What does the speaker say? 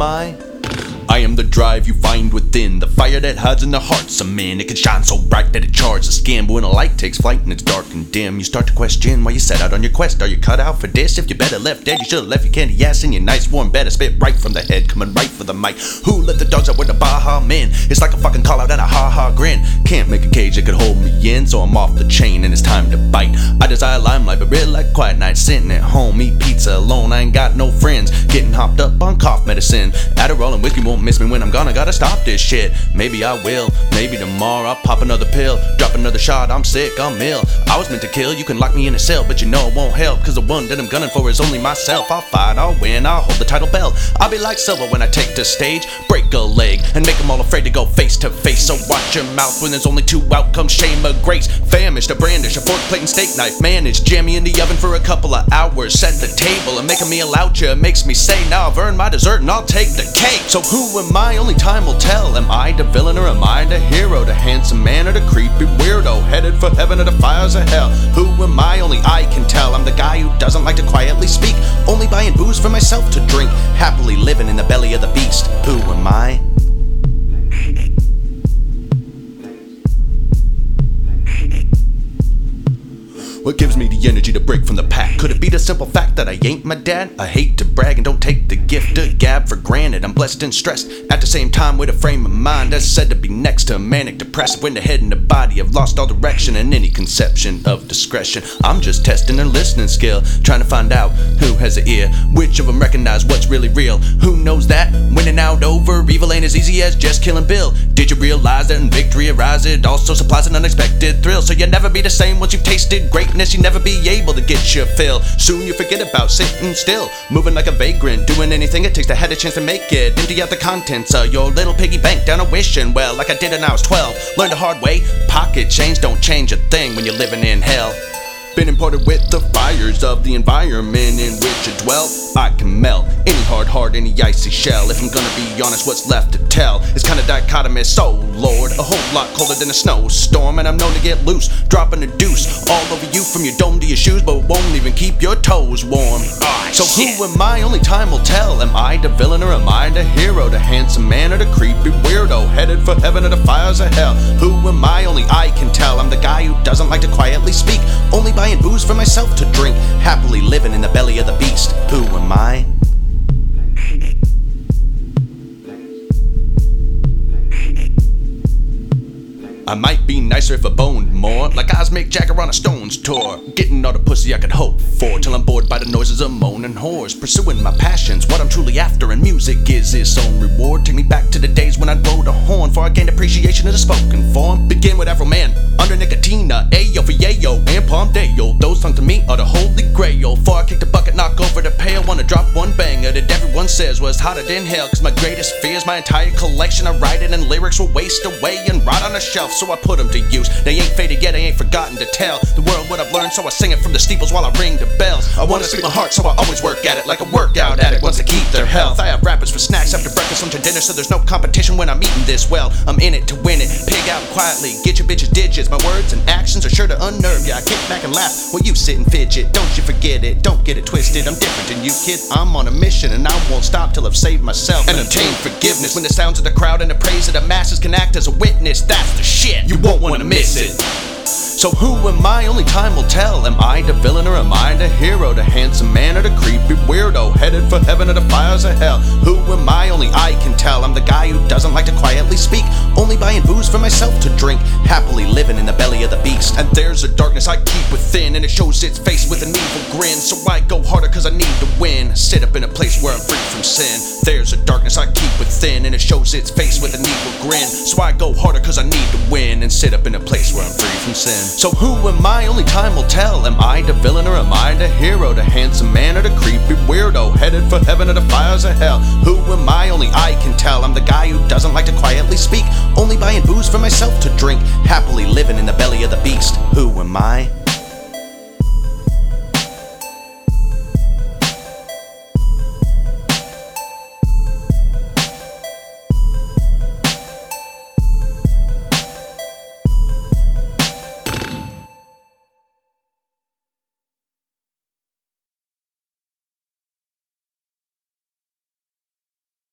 my Am the drive you find within, the fire that hides in the hearts of men. It can shine so bright that it charges the skin, but when a light takes flight and it's dark and dim, you start to question why you set out on your quest. Are you cut out for this? If you better left dead, you should have left your candy ass in your nice warm bed. I spit right from the head, coming right for the mic. Who let the dogs out with the Baha men? It's like a fucking call out and a ha ha grin. Can't make a cage that could hold me in, so I'm off the chain and it's time to bite. I desire limelight, but real like quiet night, sitting at home, eat pizza alone. I ain't got no friends, getting hopped up on cough medicine. Adderall and whiskey won't miss me when I'm gone. I gotta stop this shit. Maybe I will. Maybe tomorrow I'll pop another pill. Drop another shot. I'm sick. I'm ill. I was meant to kill. You can lock me in a cell, but you know it won't help. Cause the one that I'm gunning for is only myself. I'll fight. I'll win. I'll hold the title belt. I'll be like Silver when I take the stage. Break a leg and make them all afraid to go face to face. So watch your mouth when there's only two outcomes shame or grace. Famished, a brandish, a fork, plate, and steak knife. Manage. Jam me in the oven for a couple of hours. Set the table and make a meal out. Makes me say, now I've earned my dessert and I'll take the cake. So who am I? Only time will tell. Am I the villain or am I the hero? The handsome man or the creepy weirdo? Headed for heaven or the fires of hell? Who am I? Only I can tell. I'm the guy who doesn't like to quietly speak. Only buying booze for myself to drink. Happily living in the belly of the beast. Who am I? What gives me the energy to break from the pack? Could it be the simple fact that I ain't my dad? I hate to brag and don't take the gift of gab for granted. I'm blessed and stressed at the same time with a frame of mind that's said to be next to a manic depressive. When the head and the body have lost all direction and any conception of discretion. I'm just testing their listening skill, trying to find out who has an ear, which of them recognize what's really real. Who knows that? Winning out over evil ain't as easy as just killing Bill. Did you realize that in victory arises it also supplies an unexpected thrill? So you'll never be the same once you've tasted great greatness, you never be able to get your fill. Soon you forget about sitting still, moving like a vagrant, doing anything it takes to have a chance to make it. Empty out the contents of your little piggy bank down a wishing well, like I did when I was 12. Learned the hard way, pocket change don't change a thing when you're living in hell. Been imported with the fires of the environment in which you dwell. I can melt any hard in the icy shell. If I'm gonna be honest, what's left to tell It's kinda dichotomous. So, Lord, a whole lot colder than a snowstorm, and I'm known to get loose, dropping a deuce all over you from your dome to your shoes, but won't even keep your toes warm. Oh, so, shit. who am I? Only time will tell. Am I the villain or am I the hero? The handsome man or the creepy weirdo headed for heaven or the fires of hell? Who am I? Only I can tell. I'm the guy who doesn't like to quietly speak, only buying booze for myself to drink, happily living in the belly of the beast. Who am I? I might be nicer if I boned more, like Mick Jagger on a Stones tour. Getting all the pussy I could hope for, till I'm bored by the noises of moaning whores. Pursuing my passions, what I'm truly after, and music is its own reward. Take me back to the days when I rode the horn, for I gained appreciation of the spoken form. Begin with Afro Man, Andre Nickatina, Ayo for Yayo, and Palmdale. Those sung to me are the holy grail. For I kick the bucket, knock over the pail, wanna drop one banger says was hotter than hell. Cause my greatest fears, my entire collection, of writing and lyrics will waste away and rot on a shelf so I put them to use. They ain't faded yet, I ain't forgotten to tell what I've learned, so I sing it from the steeples while I ring the bells. I wanna speak my heart, so I always work at it like a workout addict wants to keep their health. I have rappers for snacks after breakfast, lunch, and dinner, so there's no competition when I'm eating this well. I'm in it to win it. Pig out quietly, get your bitches digits. My words and actions are sure to unnerve ya. I kick back and laugh while you sit and fidget. Don't you forget it, don't get it twisted. I'm different than you, kid. I'm on a mission, and I won't stop till I've saved myself and obtained forgiveness. When the sounds of the crowd and the praise of the masses can act as a witness, that's the shit. You won't wanna miss it. So who am I? Only time will tell. Am I the villain or am I the hero? The handsome man or the creepy weirdo headed for heaven or the fires of hell? Who am I? Only I can tell. I'm the guy who doesn't like to quietly speak, buying booze for myself to drink, happily living in the belly of the beast. And there's a darkness I keep within, and it shows its face with an evil grin. So I go harder cause I need to win. Sit up in a place where I'm free from sin. There's a darkness I keep within, and it shows its face with an evil grin. So I go harder cause I need to win, and sit up in a place where I'm free from sin. So who am I? Only time will tell. Am I the villain or am I the hero? The handsome man or the creepy weirdo headed for heaven or the fires of hell? Who am I? Only I can tell. I'm the guy who doesn't like to quietly speak, only buying booze for myself to drink, happily living in the belly of the beast. Who am I?